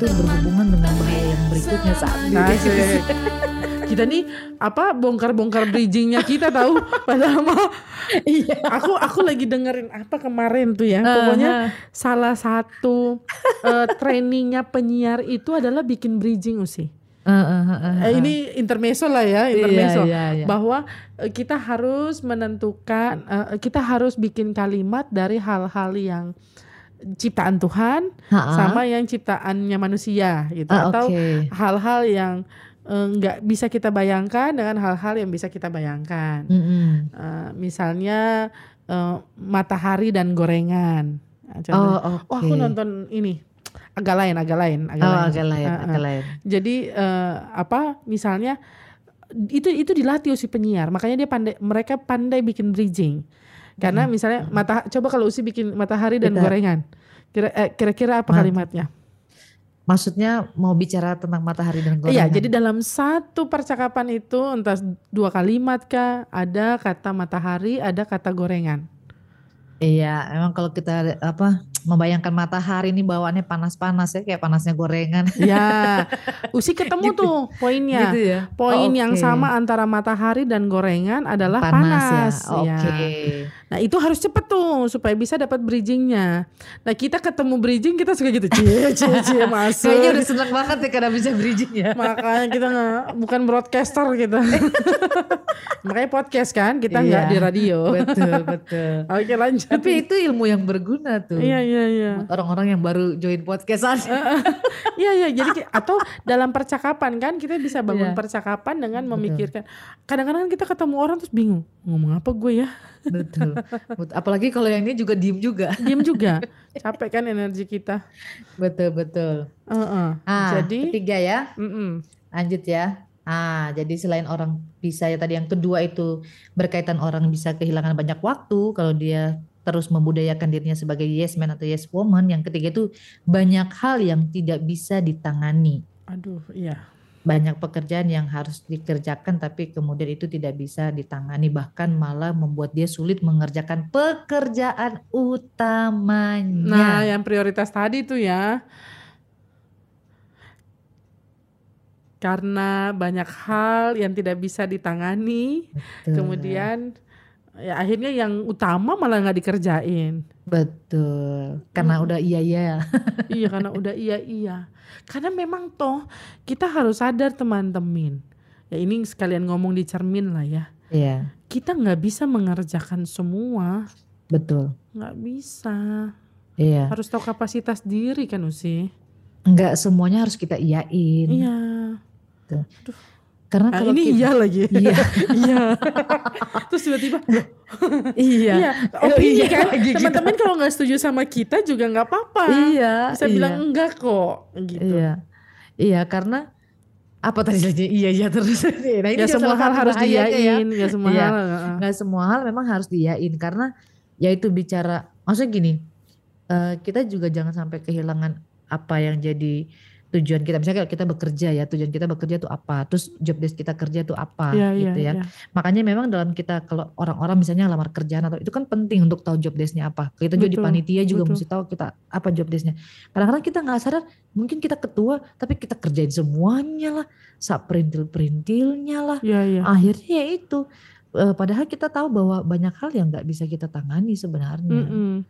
itu berhubungan dengan bahaya yang berikutnya saat Asik. kita nih apa bongkar-bongkar bridgingnya kita tahu padahal mah Iya. aku aku lagi dengerin apa kemarin tuh ya pokoknya salah satu eh, trainingnya penyiar itu adalah bikin bridging usi eh, eh, eh. Eh, ini intermezzo lah ya intermezzo iya, iya. bahwa eh, kita harus menentukan eh, kita harus bikin kalimat dari hal-hal yang ciptaan Tuhan Ha-ha. sama yang ciptaannya manusia gitu Ah, atau oke. hal-hal yang eh, nggak bisa kita bayangkan dengan hal-hal yang bisa kita bayangkan. Mm-mm. Eh, misalnya eh, matahari dan gorengan. Nah, contoh. Oh, Oh, oke. aku nonton ini agak lain, agak lain, agak Oh, lain. agak lain, ah. agak lain. Jadi eh, apa? Misalnya itu itu dilatih si penyiar, makanya dia pandai, mereka pandai bikin bridging. Karena misalnya mata, coba kalau usi bikin matahari dan Kita- gorengan, kira eh, kira-kira apa Mat- kalimatnya? Maksudnya mau bicara tentang matahari dan gorengan. Iya, jadi dalam satu percakapan itu entah dua kalimat kah, ada kata matahari, ada kata gorengan. Iya, emang kalau kita apa membayangkan matahari ini bawaannya panas-panas ya kayak panasnya gorengan. Ya, usi ketemu Gitu. tuh poinnya. Gitu ya. Poin Oh, yang oke. sama antara matahari dan gorengan adalah panas, panas. ya. ya. Oke. Nah itu harus cepet tuh supaya bisa dapat bridgingnya. Nah kita ketemu bridging kita suka gitu, cie cie cie masuk. Kayaknya udah seneng banget ya karena bisa bridging ya. Makanya kita nggak bukan broadcaster kita. Makanya podcast kan kita nggak Iya. di radio. betul, betul. Oke lanjut. Tapi itu ilmu yang berguna tuh. Iya iya iya. Buat Orang-orang yang baru join podcastan. Iya iya jadi atau dalam percakapan kan kita bisa bangun Iya. percakapan dengan memikirkan. Kadang-kadang kita ketemu orang terus bingung ngomong apa gue ya. betul. Bet- Apalagi kalau yang ini juga diem juga. Diam juga. Capek kan energi kita. Betul, betul. Heeh. Ah, Jadi ketiga ya. mm-mm. Lanjut ya. Ah, jadi selain orang bisa ya tadi yang kedua itu berkaitan orang bisa kehilangan banyak waktu kalau dia terus membudayakan dirinya sebagai yes man atau yes woman. Yang ketiga itu banyak hal yang tidak bisa ditangani. aduh iya. Banyak pekerjaan yang harus dikerjakan tapi kemudian itu tidak bisa ditangani bahkan malah membuat dia sulit mengerjakan pekerjaan Nah, utamanya. yang prioritas tadi tuh ya. Karena banyak hal yang tidak bisa ditangani, Betul. kemudian ya akhirnya yang utama malah nggak dikerjain. betul. Karena Hmm. udah iya iya. iya karena udah iya iya. Karena memang toh kita harus sadar teman-teman. Ya ini sekalian ngomong di cermin lah ya. Iya, Kita nggak bisa mengerjakan semua, betul. nggak bisa. Iya. Harus tahu kapasitas diri kan Usi. Enggak semuanya harus kita iyain. Iya. Karena Nah, kalau ini kita- iya lagi. Iya. iya. Terus tiba-tiba iya. iya, opini iya, kan. lagi gitu. Teman-teman kalau nggak setuju sama kita juga nggak apa-apa. Iya. Bisa iya. bilang enggak kok gitu. Iya. Iya, karena apa tadi saja iya iya terus. Nah, Ya juga semua hal harus ya. diyain, ya semua Iya. hal. Nggak semua hal memang harus diyain karena ya itu bicara maksudnya gini. eh, kita juga jangan sampai kehilangan apa yang jadi tujuan kita. Misalnya kalau kita bekerja ya, tujuan kita bekerja itu apa? Terus job desk kita kerja itu apa Iya, iya, gitu ya. iya. Makanya memang dalam kita kalau orang-orang misalnya lamar kerjaan atau itu kan penting untuk tahu job desk-nya apa. Kita juga di Betul, panitia juga betul. mesti tahu kita apa job desk-nya. Kadang-kadang kita nggak sadar, mungkin kita ketua tapi kita kerjain semuanya lah, sak perintil-perintilnya lah. Iya, iya. Akhirnya ya itu eh, padahal kita tahu bahwa banyak hal yang nggak bisa kita tangani sebenarnya. Mm-mm.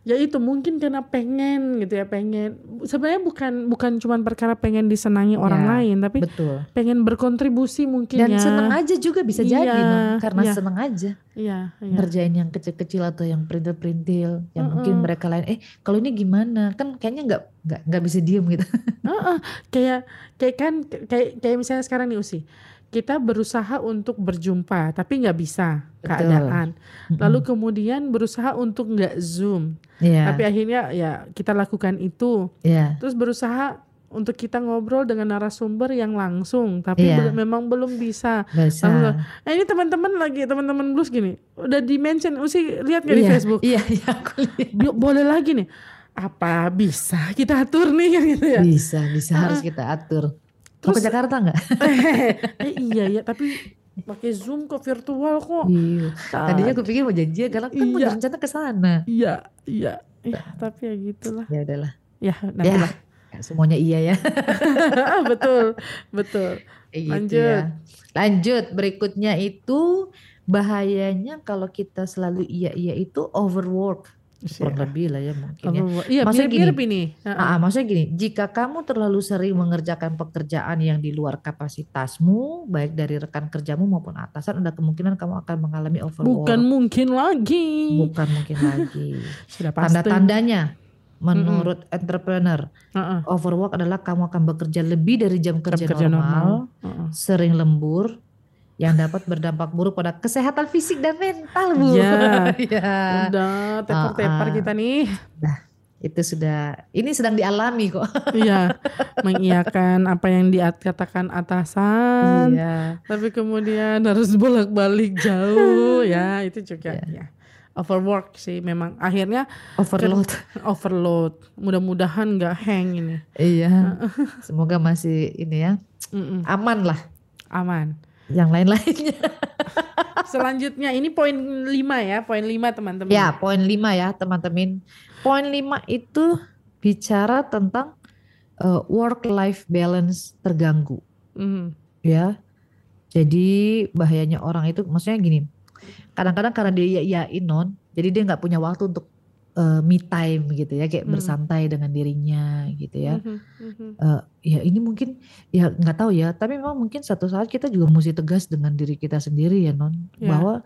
Ya itu mungkin karena pengen gitu ya pengen. Sebenarnya bukan bukan cuma perkara pengen disenangi orang Ya, lain, tapi Betul. pengen berkontribusi mungkin Dan ya. seneng aja juga bisa jadi, Iya, karena iya. seneng aja. Iya, iya. ngerjain yang kecil-kecil atau yang perintil-perintil yang mungkin Mm-mm. mereka lain eh kalau ini gimana kan kayaknya nggak nggak nggak bisa diem gitu Heeh, kayak kayak kan kayak kayak misalnya sekarang nih Usi. Kita berusaha untuk berjumpa tapi nggak bisa Betul. keadaan. Lalu kemudian berusaha untuk nggak zoom. Iya, Tapi akhirnya ya kita lakukan itu. iya, Terus berusaha untuk kita ngobrol dengan narasumber yang langsung, tapi Iya. belum- memang belum bisa. bisa. Eh ini teman-teman lagi teman-teman blues gini, udah di mention, Usi lihat nggak di Iya, Facebook? Iya, iya, aku lihat. Boleh lagi nih. Apa bisa kita atur nih kan gitu ya? Bisa, bisa harus kita atur. Mau ke Terus- Jakarta nggak? eh, iya ya, tapi pakai Zoom kok virtual kok. Iya. Tadinya aku pikir mau janjian karena kan mau Iya. rencana ke sana. Iya, iya. Iya, tapi ya gitulah. Ya udahlah. Ya, nanti Ya. lah. Semuanya iya ya. betul, betul. Kayak gitu Lanjut. ya. Lanjut, berikutnya itu bahayanya kalau kita selalu iya-iya itu overwork. Kurang Iya. lebih lah ya mungkin ya. Iya, Maksudnya mirip-mirip ini. Heeh. Ah, ah, maksudnya gini, jika kamu terlalu sering mengerjakan pekerjaan yang di luar kapasitasmu, baik dari rekan kerjamu maupun atasan, ada kemungkinan kamu akan mengalami overwork. Bukan mungkin lagi. Bukan mungkin lagi. Sudah pasti. Tanda-tandanya, menurut entrepreneur, Heeh. overwork adalah kamu akan bekerja lebih dari jam kerja, kerja normal, Heeh. sering lembur, yang dapat berdampak buruk pada kesehatan fisik dan mental, Bu. Iya. Ya. Udah tepar-tepar Ah, ah. kita nih. Itu sudah, ini sedang dialami kok. Iya, mengiyakan apa yang dikatakan atasan, Iya. tapi kemudian harus bolak-balik jauh ya, itu juga ya. Overwork sih memang akhirnya Overload. overload. Mudah-mudahan nggak hang ini. Iya. Semoga masih ini ya, Mm-mm, aman lah. aman. Yang lain-lainnya. Selanjutnya ini poin 5 ya, poin 5 teman-teman. Ya, poin 5 ya, teman-teman. Poin 5 itu bicara tentang work life balance terganggu, Mhm. ya. Jadi bahayanya orang itu maksudnya gini. Kadang-kadang karena dia yain non, jadi dia nggak punya waktu untuk eh, me time gitu ya, kayak Hmm. bersantai dengan dirinya gitu ya. Mhm, mhm. Eh, ya ini mungkin ya nggak tahu ya tapi memang mungkin satu saat kita juga mesti tegas dengan diri kita sendiri ya non Ya. bahwa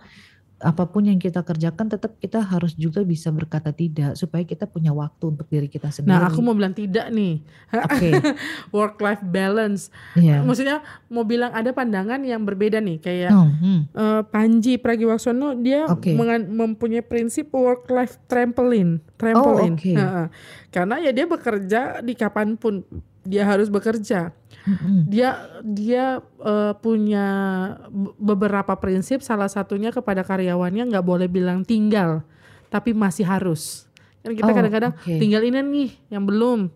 apa pun yang kita kerjakan tetap kita harus juga bisa berkata tidak supaya kita punya waktu untuk diri kita sendiri. Nah, aku mau bilang tidak nih. Oke, Work life balance. ya. Maksudnya mau bilang ada pandangan yang berbeda nih kayak Oh, hmm. eh, Panji Pragiwaksono dia mengan- mempunyai prinsip work life trampoline, trampoline. Oh. Heeh. Karena ya dia bekerja di kapan pun dia harus bekerja. Dia dia eh, punya be- beberapa prinsip salah satunya kepada karyawannya nggak boleh bilang tinggal tapi masih harus. Kan kita Oh, kadang-kadang oke. tinggal ini nih yang belum.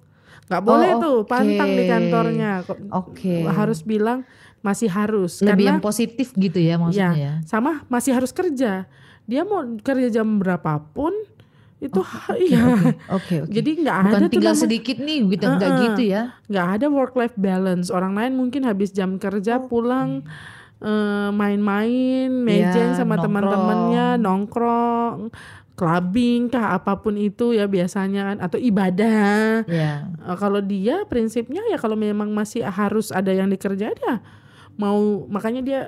nggak boleh Oh, tuh pantang di kantornya. Oke. Harus bilang masih harus Lebih karena yang positif gitu ya maksudnya ya. sama masih harus kerja. Dia mau kerja jam berapapun itu ha- Oke, iya. oke, Oke, oke. Jadi nggak Bukan ada tuh tinggal nama- sedikit nih gitu, nggak Uh-uh. gitu ya. nggak ada work life balance. Orang lain mungkin habis jam kerja Oke. pulang eh, main-main, mejeng Iya, sama teman-temannya, nongkrong, clubbing kah apa pun itu ya biasanya kan atau ibadah. Ya. Eh, kalau dia prinsipnya ya kalau memang masih harus ada yang dikerjain ya mau makanya dia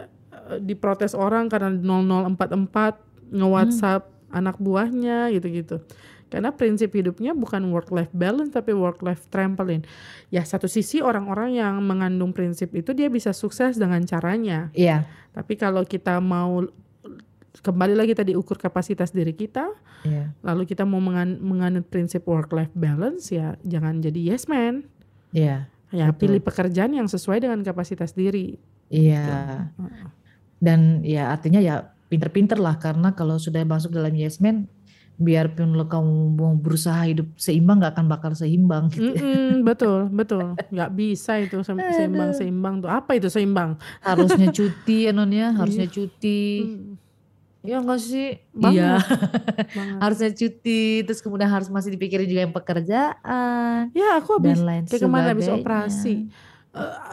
eh, diprotes orang karena 0044 nge-WhatsApp anak buahnya gitu-gitu. Karena prinsip hidupnya bukan work life balance tapi work life trampoline. Ya satu sisi orang-orang yang mengandung prinsip itu dia bisa sukses dengan caranya. Iya. Tapi kalau kita mau kembali lagi tadi ukur kapasitas diri kita, Iya. lalu kita mau mengan- menganut prinsip work life balance ya jangan jadi yes man. Iya. Ya Betul. pilih pekerjaan yang sesuai dengan kapasitas diri. Iya. Dan ya artinya ya pinter-pinter lah karena kalau sudah masuk dalam yes man, biarpun lo kamu mau berusaha hidup seimbang nggak akan bakal seimbang. gitu. Mm-mm, betul, betul. Nggak bisa itu se- seimbang seimbang tuh. Apa itu seimbang? Harusnya cuti ya non ya, harusnya cuti. Hmm, Ya enggak sih? Banget. Iya. harusnya cuti, terus kemudian harus masih dipikirin juga yang pekerjaan Ya aku habis kayak kemarin habis operasi. Eh,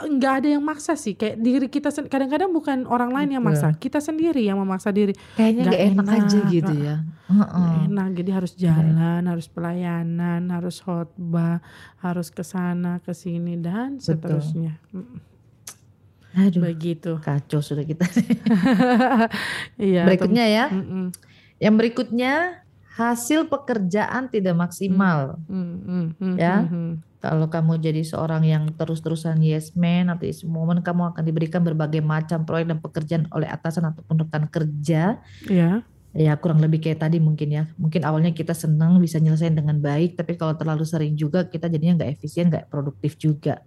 nggak ada yang maksa sih kayak diri kita kadang-kadang bukan orang lain yang maksa kita sendiri yang memaksa diri Kayaknya Nggak nggak enak, aja enak, gitu ya. Nggak Heeh. enak jadi harus jalan harus pelayanan harus khotbah harus ke sana ke sini dan Betul. seterusnya Aduh, begitu kacau sudah kita. iya Berikutnya ya. Mm-mm. Yang berikutnya hasil pekerjaan tidak maksimal. Mm, mm, mm, Ya. mm, mm. Kalau kamu jadi seorang yang terus-terusan yes man atau yes woman, kamu akan diberikan berbagai macam proyek dan pekerjaan oleh atasan ataupun rekan kerja. ya Ya kurang lebih kayak tadi mungkin ya. Mungkin awalnya kita senang bisa nyelesain dengan baik, tapi kalau terlalu sering juga kita jadinya nggak efisien, nggak produktif juga.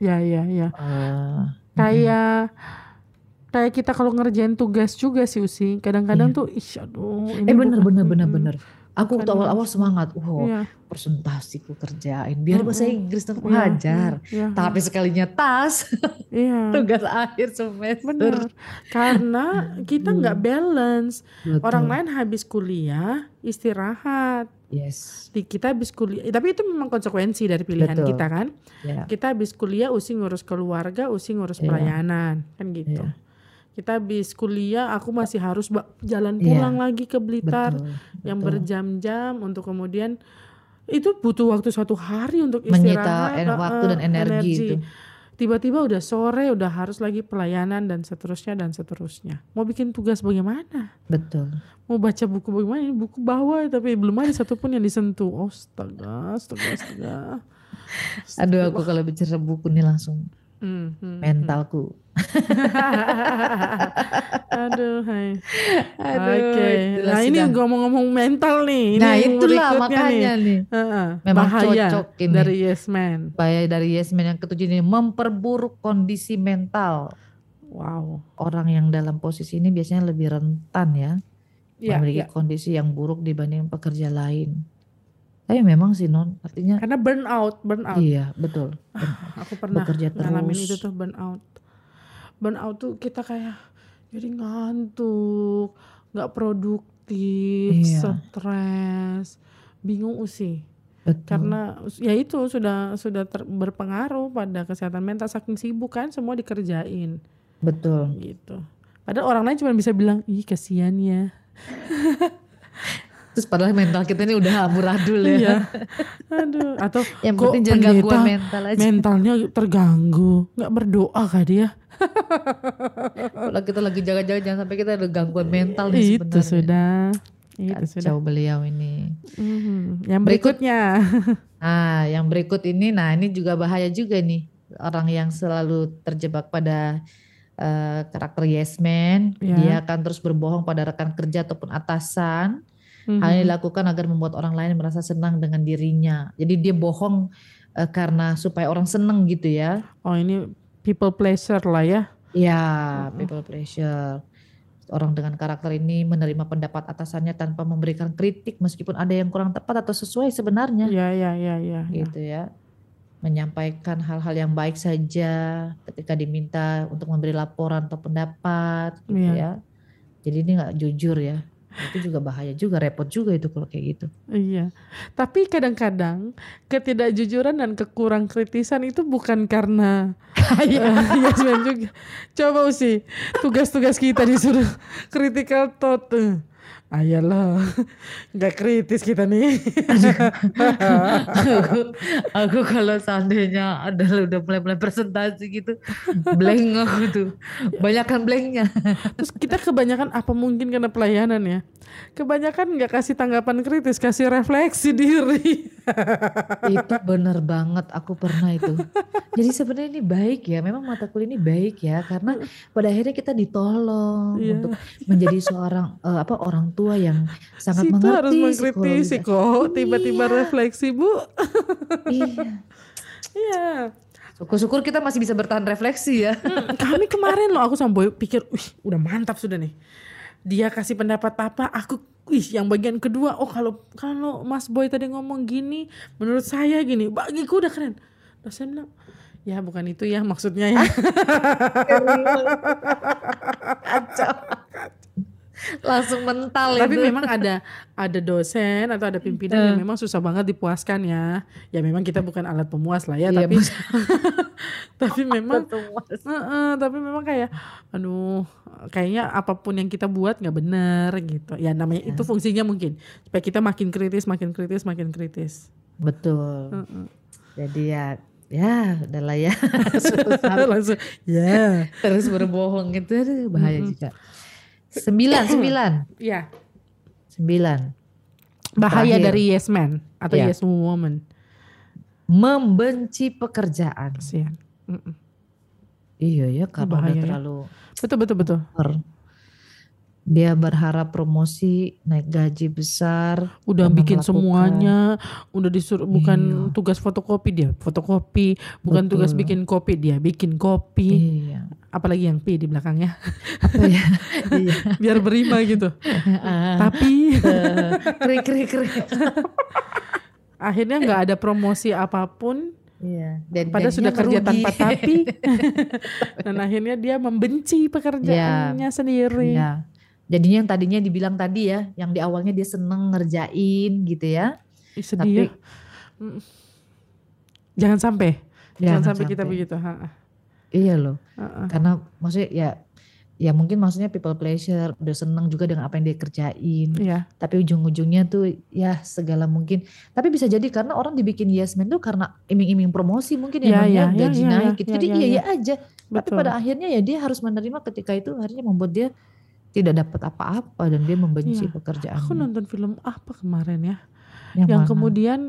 ya ya ya Eh, kayak kayak kita kalau ngerjain tugas juga sih Usi kadang-kadang Iya. tuh ih aduh ini eh bener bukan- bener bener bener. Aku waktu awal-awal semangat, wow Iya. presentasiku kerjain, biar bahasa Mm-mm. Inggris tuh Iya, iya, Tapi sekalinya tas, iya. tugas akhir semester. Benar. Karena kita nggak balance. Betul. Orang lain habis kuliah istirahat. Yes. Di kita habis kuliah, tapi itu memang konsekuensi dari pilihan Betul. kita kan. Ya. Kita habis kuliah usi ngurus keluarga, usi ngurus Iya. pelayanan, kan gitu. Iya. Kita habis kuliah, aku masih harus jalan Iya. pulang lagi ke Blitar Betul. yang betul. berjam-jam untuk kemudian itu butuh waktu satu hari untuk menyita istirahat, en- waktu uh-uh, dan energi, itu. Tiba-tiba udah sore, udah harus lagi pelayanan dan seterusnya dan seterusnya. Mau bikin tugas bagaimana? Betul. Mau baca buku bagaimana? Ini buku bawah tapi belum ada satupun yang disentuh. Oh, astaga, astaga, astaga. Aduh aku kalau bicara buku nih langsung Hmm, hmm, hmm. mentalku. Aduh, hai. Aduh, Oke. itulah Nah, ini ngomong-ngomong mental nih. Ini Nah itulah makanya nih. Heeh, Memang bahaya cocok ini. dari Yes Man. Bahaya dari yes man yang ketujuh ini memperburuk kondisi mental. Wow. Orang yang dalam posisi ini biasanya lebih rentan ya. Iya, memiliki iya. kondisi yang buruk dibanding pekerja lain. Tapi memang sih non, artinya Karena burnout, burnout. iya betul. Aku pernah Bekerja ngalamin terus. itu tuh burnout. Burnout tuh kita kayak jadi ngantuk, nggak produktif, Iya. stres, bingung sih. Betul. Karena ya itu sudah sudah ter- berpengaruh pada kesehatan mental saking sibuk kan semua dikerjain betul. gitu. Padahal orang lain cuma bisa bilang, "Ih, kasihan ya." Terus padahal mental kita ini udah amburadul ya. Iya. Aduh, atau Yang Kok penting jangan gangguan mental aja. mentalnya terganggu, nggak berdoa kah dia? Kalau kita lagi jaga-jaga jangan sampai kita ada gangguan mental nih itu sebenarnya. sudah. Itu sudah. Kacau beliau ini. Mhm. Yang Berikut- berikutnya. Nah, yang berikut ini, nah ini juga bahaya juga nih. Orang yang selalu terjebak pada eh, karakter yes man, Ya. dia akan terus berbohong pada rekan kerja ataupun atasan. Mhm. Hal ini dilakukan agar membuat orang lain merasa senang dengan dirinya. Jadi dia bohong eh, karena supaya orang seneng gitu ya. Oh ini people pleasure lah ya. Ya, people pleasure. Orang dengan karakter ini menerima pendapat atasannya tanpa memberikan kritik meskipun ada yang kurang tepat atau sesuai sebenarnya. Ya ya ya ya. ya. gitu ya menyampaikan hal-hal yang baik saja ketika diminta untuk memberi laporan atau pendapat gitu Iya. ya jadi ini nggak jujur ya itu juga bahaya juga repot juga itu kalau kayak gitu Iya. Tapi kadang-kadang ketidakjujuran dan kekurang kritisan itu bukan karena eh, yes man juga. Coba usi tugas-tugas kita disuruh critical thought. Ayolah, nggak kritis kita nih. aku, aku kalau seandainya adalah udah mulai-mulai presentasi gitu blank aku tuh banyakkan blanknya Terus kita kebanyakan apa mungkin karena pelayanan ya? Kebanyakan nggak kasih tanggapan kritis, kasih refleksi diri. itu bener banget aku pernah itu jadi sebenarnya ini baik ya memang mata kuliah ini baik ya karena pada akhirnya kita ditolong Iya. untuk menjadi seorang eh, apa orang tua yang sangat Situ mengerti harus mengkritisi kok. Tiba-tiba Iya. refleksi bu. iya Iya. syukur-syukur kita masih bisa bertahan refleksi ya Hmm, kami kemarin loh aku sama Boy pikir, wih udah mantap sudah nih. Dia kasih pendapat apa, aku, wih yang bagian kedua, oh kalau kalau Mas Boy tadi ngomong gini, menurut saya gini, bagiku udah keren. Dosen bilang, ya bukan itu ya maksudnya ya. kacau langsung mental Tapi itu. memang ada ada dosen atau ada pimpinan yang memang susah banget dipuaskan ya. Ya memang kita bukan alat pemuas lah ya, Iya, tapi tapi memang Mas. Heeh, tapi memang kayak aduh kayaknya apa pun yang kita buat nggak benar gitu. Ya namanya itu fungsinya mungkin supaya kita makin kritis makin kritis makin kritis. Betul. Heeh. jadi ya ya udahlah ya. Langsung ya. Terus berbohong itu aduh, bahaya juga sembilan sembilan ya sembilan bahaya Terakhir. dari yes man atau Ya. yes woman membenci pekerjaan kasihan Mm-mm. iya ya karena ya. terlalu betul betul betul. Dia berharap promosi, naik gaji besar, udah bikin melakukan. semuanya, udah disuruh bukan Iya. tugas fotokopi dia fotokopi, bukan tugas Betul. bikin kopi dia bikin kopi, Iya. apalagi yang P di belakangnya, Apa ya? iya. biar berima gitu. Ah, Tapi eh, krik krik krik. akhirnya nggak ada promosi apa pun, Iya. Dan padahal sudah kerja merugi. tanpa tapi, dan akhirnya dia membenci pekerjaannya sendiri. Iya. Jadinya yang tadinya dibilang tadi ya, yang di awalnya dia seneng ngerjain gitu ya. Ih, sedih ya. Tapi Mm. Jangan sampai, jangan, Jangan sampai, kita sampai. begitu. Ha, iya loh. ha. Karena maksudnya ya ya mungkin maksudnya people pleasure udah seneng juga dengan apa yang dia kerjain. Iya, Tapi ujung-ujungnya tuh ya segala mungkin. Tapi bisa jadi karena orang dibikin yes man tuh karena iming-iming promosi mungkin ya, namanya iya, gaji iya, naik iya, gitu. iya, Jadi iya, iya aja. Tapi betul. pada akhirnya ya dia harus menerima ketika itu akhirnya membuat dia tidak dapat apa-apa dan dia membenci Iya. pekerjaannya. Aku nonton film apa kemarin ya? yang, yang mana? kemudian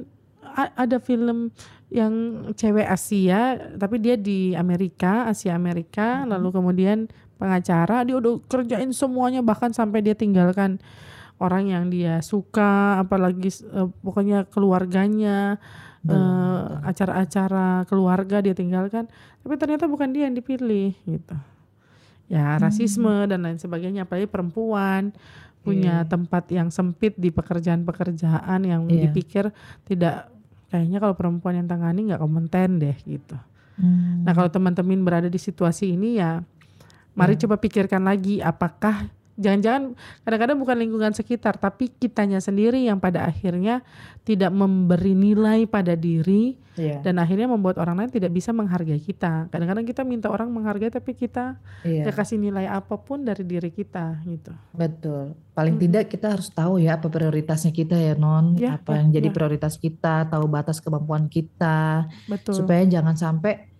ada film yang cewek Asia tapi dia di Amerika Asia Amerika Mhm. lalu kemudian pengacara dia udah kerjain semuanya bahkan sampai dia tinggalkan orang yang dia suka apalagi eh, pokoknya keluarganya Betul, eh, betul. acara-acara keluarga dia tinggalkan tapi ternyata bukan dia yang dipilih gitu ya Hmm. rasisme dan lain sebagainya apalagi perempuan punya Iya. tempat yang sempit di pekerjaan-pekerjaan yang Iya. dipikir tidak kayaknya kalau perempuan yang tangani nggak kompeten deh gitu. Hmm. Nah kalau teman-teman berada di situasi ini ya mari Iya. coba pikirkan lagi apakah jangan-jangan kadang-kadang bukan lingkungan sekitar tapi kitanya sendiri yang pada akhirnya tidak memberi nilai pada diri Iya, dan akhirnya membuat orang lain tidak bisa menghargai kita. Kadang-kadang kita minta orang menghargai tapi kita iya, nggak kasih nilai apa pun dari diri kita gitu. betul. Paling Mm-mm. tidak kita harus tahu ya apa prioritasnya kita ya non, Ya, apa ya, yang jadi ya. prioritas kita, tahu batas kemampuan kita, Betul. supaya jangan sampai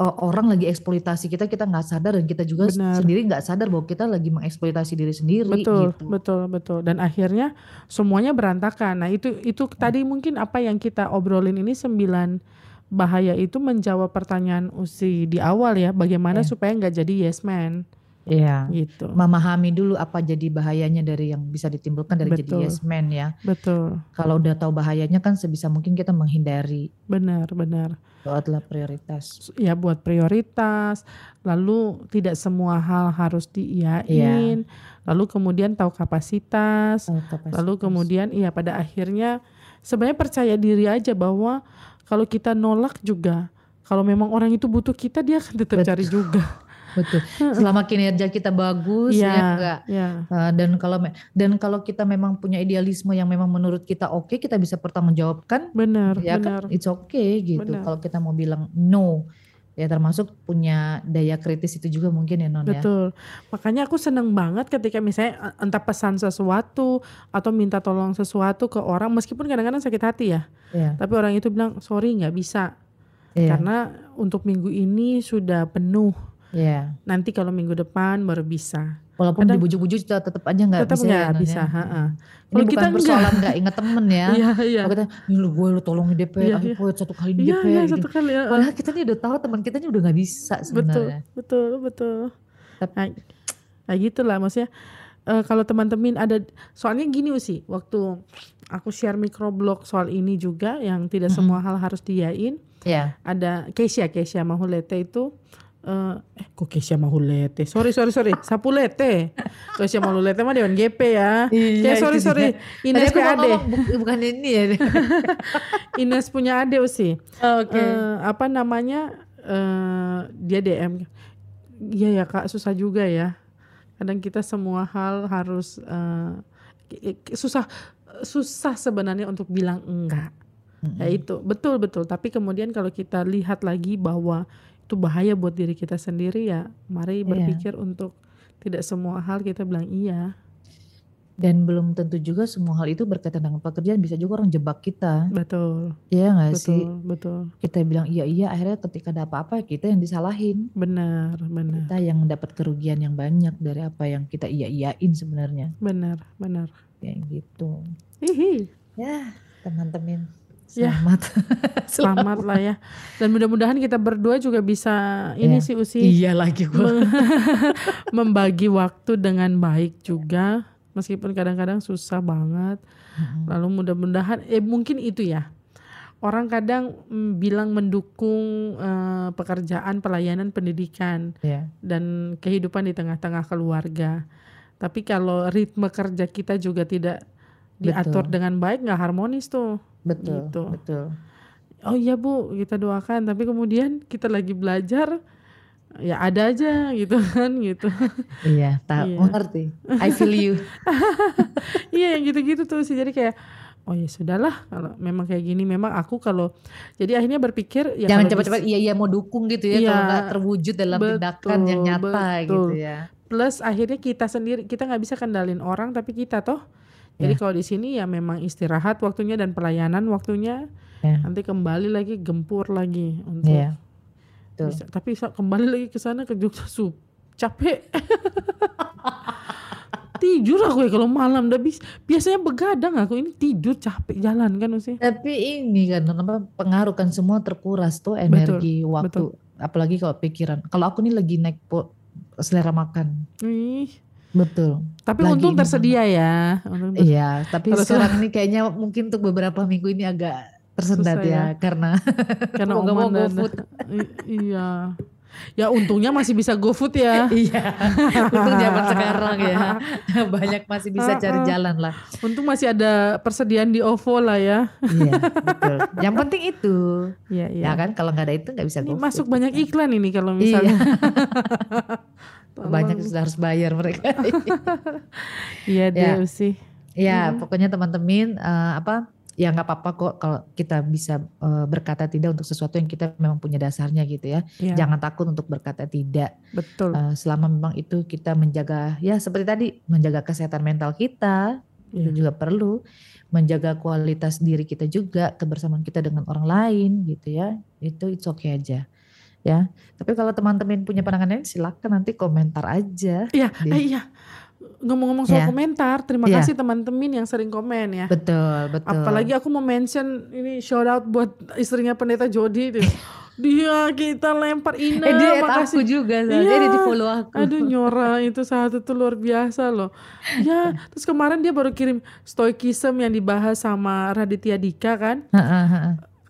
orang lagi eksploitasi kita, kita nggak sadar dan kita juga Benar. sendiri nggak sadar bahwa kita lagi mengeksploitasi diri sendiri betul gitu. betul betul dan akhirnya semuanya berantakan nah itu itu tadi mungkin apa yang kita obrolin ini sembilan bahaya itu menjawab pertanyaan usi di awal ya bagaimana Ya. supaya nggak jadi yes man Iya. gitu Memahami dulu apa jadi bahayanya dari yang bisa ditimbulkan dari jadi Betul. yes man ya. betul Kalau udah tahu bahayanya kan sebisa mungkin kita menghindari. benar benar Itu adalah prioritas. ya buat prioritas lalu tidak semua hal harus Iya. diiyain lalu kemudian tahu kapasitas Tahu kapasitas. Lalu kemudian iya pada akhirnya sebenarnya percaya diri aja bahwa kalau kita nolak juga kalau memang orang itu butuh kita dia akan tetap Betul. cari juga. betul. Selama kinerja kita bagus ya Iya, enggak. ya. Uh, dan kalau dan kalau kita memang punya idealisme yang memang menurut kita oke, kita bisa pertanggungjawabkan Benar, ya benar. kan it's okay gitu. Benar. Kalau kita mau bilang no ya termasuk punya daya kritis itu juga mungkin ya non ya. Betul. Makanya aku seneng banget ketika misalnya entah pesan sesuatu atau minta tolong sesuatu ke orang meskipun kadang-kadang sakit hati ya. Iya, Tapi orang itu bilang sorry nggak bisa iya, karena untuk minggu ini sudah penuh. Iya. Nanti kalau minggu depan baru bisa. Walaupun Kadang- dibujuk-bujuk kita tetap aja nggak bisa. nggak ya, bisa, ya. ha-ha. Ini bukan kita enggak. persoalan nggak inget temen ya. Iya, iya. Kita, lu gue lu tolongin DP, Iya, iya. Satu kali di Iya, DP. iya gitu. satu kali ya. Padahal kita nih udah tahu teman kita nih udah nggak bisa betul sebenarnya. betul betul Tapi- nah, nah gitulah maksudnya eh, kalau teman-teman ada soalnya gini sih waktu aku share microblog soal ini juga yang tidak Mm-mm. semua hal harus diain Iya. ada Kesia Kesia Mahulete itu eh eh, kok Kesia Mahulete sorry sorry sorry. Sapulete Kesia Mahulete mah Dewan GP ya. Iya, ya sorry sorry. Ines ngomong, bu- bukan ini ya. Ines punya ade sih Oke. Eh, apa namanya? Eh dia DM iya ya kak. Susah juga ya. Kadang kita semua hal harus eh, ki- susah susah sebenarnya untuk bilang enggak. Ya itu. Betul betul. Tapi kemudian kalau kita lihat lagi bahwa itu bahaya buat diri kita sendiri ya mari Iya. berpikir untuk tidak semua hal kita bilang iya Dan belum tentu juga semua hal itu berkaitan dengan pekerjaan. Bisa juga orang jebak kita. betul Iya nggak betul sih? betul Kita bilang iya iya. Akhirnya ketika ada apa-apa kita yang disalahin. benar benar Kita yang dapat kerugian yang banyak dari apa yang kita iya iyain sebenarnya. benar benar Kayak gitu. hihi Ya teman-teman. Ya. Selamat. Selamat lah ya. Dan mudah-mudahan kita berdua juga bisa ini Ya. sih Usi Iya lagi meng- membagi waktu dengan baik juga meskipun kadang-kadang susah banget. Lalu mudah-mudahan eh mungkin itu ya. Orang kadang mm, bilang mendukung eh, pekerjaan, pelayanan, pendidikan Ya. dan kehidupan di tengah-tengah keluarga. Tapi kalau ritme kerja kita juga tidak diatur Betul. dengan baik nggak harmonis tuh. Betul. Gitu. Betul. Oh iya Bu, kita doakan. Tapi kemudian kita lagi belajar, ya ada aja gitu kan gitu. Iya, tahu Iya. mengerti. I feel you. iya yang gitu-gitu tuh sih. Jadi kayak oh ya sudahlah kalau memang kayak gini memang aku kalau jadi akhirnya berpikir ya Jangan cepat-cepat iya iya mau dukung gitu ya Iya, kalau nggak terwujud dalam tindakan yang betul, nyata betul. gitu ya. plus akhirnya kita sendiri kita nggak bisa kendalin orang tapi kita toh jadi Ya. kalau di sini ya memang istirahat waktunya dan pelayanan waktunya Ya. nanti kembali lagi gempur lagi untuk Iya. Betul. bisa, tapi sa- kembali lagi ke sana ke Jogja sup capek tidur aku ya kalau malam udah bis biasanya begadang aku ini tidur capek jalan kan sih Tapi ini kan apa pengaruh kan semua terkuras tuh energi waktu apalagi kalau pikiran. Kalau aku nih lagi naik po, selera makan. Ih, Betul. tapi Lagi untung ini tersedia ya Untung ter- Iya, tapi Kalau sekarang ini kayaknya mungkin untuk beberapa minggu ini agak tersendat Susah ya, karena karena mau mau GoFood. Iya ya untungnya masih bisa GoFood ya iya. Untung zaman sekarang ya. Banyak masih bisa cari Uh-uh. jalan lah. untung masih ada persediaan di OVO lah ya Iya, betul. Yang penting itu. iya Ya iya kan kalau nggak ada itu nggak bisa ini GoFood. masuk banyak iklan ini kalau misalnya Tolong. Banyak sudah harus bayar mereka. iya Ya. deh sih Ya, Mhm. pokoknya teman-teman eh, apa ya nggak apa-apa kok kalau kita bisa eh, berkata tidak untuk sesuatu yang kita memang punya dasarnya gitu ya. Iya, Jangan takut untuk berkata tidak betul eh, selama memang itu kita menjaga ya seperti tadi menjaga kesehatan mental kita Iya. itu juga perlu menjaga kualitas diri kita juga kebersamaan kita dengan orang lain gitu ya. Itu it's okay aja. Ya, tapi kalau teman-teman punya pandangan lain silakan nanti komentar aja. Iya, Di- eh, iya. Ngomong-ngomong soal Ya. komentar, terima Ya. kasih teman-teman yang sering komen ya. Betul, betul. Apalagi aku mau mention ini shout out buat istrinya pendeta Jody itu. Dia kita lempar Ina, eh dia makasih. aku juga. Iya. dia di follow aku. Aduh Nyora itu satu tuh luar biasa loh. Ya, terus kemarin dia baru kirim stoikism yang dibahas sama Raditya Dika kan.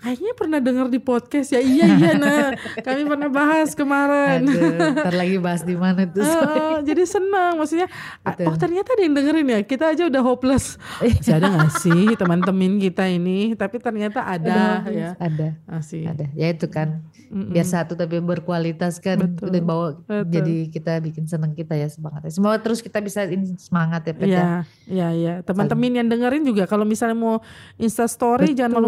Kayaknya pernah dengar di podcast ya. Iya iya nah, kami pernah bahas kemarin. Aduh, ntar lagi bahas di mana tuh. Ah, jadi senang maksudnya ah, Betul. oh ternyata ada yang dengerin ya kita aja udah hopeless masih ada gak sih teman-teman kita ini tapi ternyata ada Aduh, ya Ada, masih ada. Ya itu kan Mm-mm. biar satu tapi berkualitas kan Betul, udah bawa betul. jadi kita bikin seneng kita ya semangatnya. Semoga terus kita bisa ini semangat ya Pet ya. Ya, ya, ya. Teman-teman yang dengerin juga kalau misalnya mau Insta Story jangan Betul.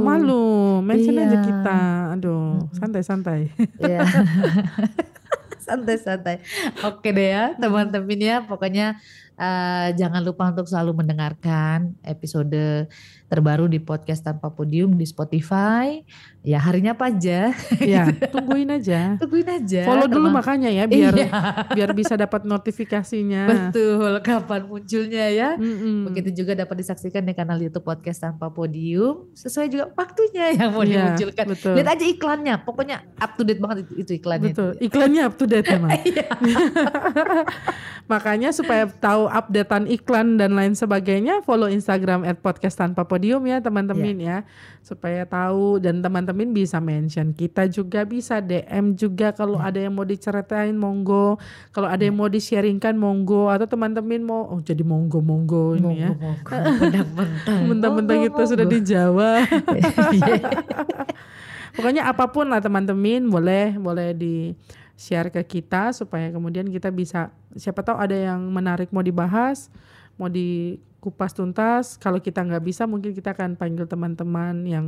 Malu-malu, mention aja Iya. kita. Aduh, santai-santai. Iya. Santai-santai. Oke deh ya teman-teman ya. Pokoknya eh, jangan lupa untuk selalu mendengarkan episode terbaru di podcast tanpa podium di Spotify. Ya harinya apa aja. ya, tungguin aja. Tungguin aja. Follow dulu teman- makanya ya biar Iya. biar bisa dapat notifikasinya. Betul, kapan munculnya ya. Mm-mm. Begitu juga dapat disaksikan di kanal YouTube Podcast Tanpa Podium sesuai juga waktunya yang mau Iya, dimunculkan. betul. Lihat aja iklannya, pokoknya up to date banget itu, itu iklannya. Betul, iklannya up to date memang. Iya. Makanya supaya tahu updatean iklan dan lain sebagainya, follow Instagram at podcast tanpa podium ya teman-teman ya. Supaya tahu dan teman-teman bisa mention. Kita juga bisa DM juga kalau Ya. ada yang mau diceritain monggo. Kalau ada yang mau di-sharingkan monggo. Atau teman-teman mau, oh jadi ini ya. Monggo, monggo. Mentang-mentang. Mentang-mentang Monggo, kita sudah monggo. di Jawa. Iya. Pokoknya apa pun lah teman-teman boleh boleh di share ke kita supaya kemudian kita bisa siapa tahu ada yang menarik mau dibahas, mau dikupas tuntas. Kalau kita nggak bisa mungkin kita akan panggil teman-teman yang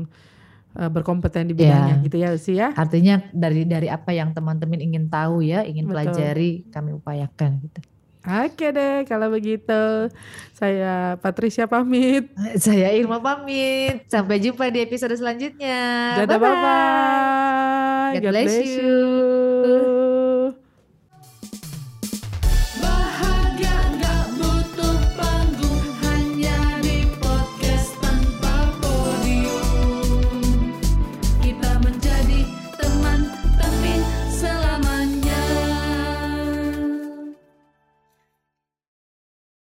eh, berkompeten di bidangnya Ya. gitu ya sih ya. Artinya dari dari apa yang teman-teman ingin tahu ya, ingin Betul. pelajari, kami upayakan gitu. Oke deh kalau begitu saya Patricia pamit. Saya Irma pamit. Sampai jumpa di episode selanjutnya. Dadah bye bye. God bless you.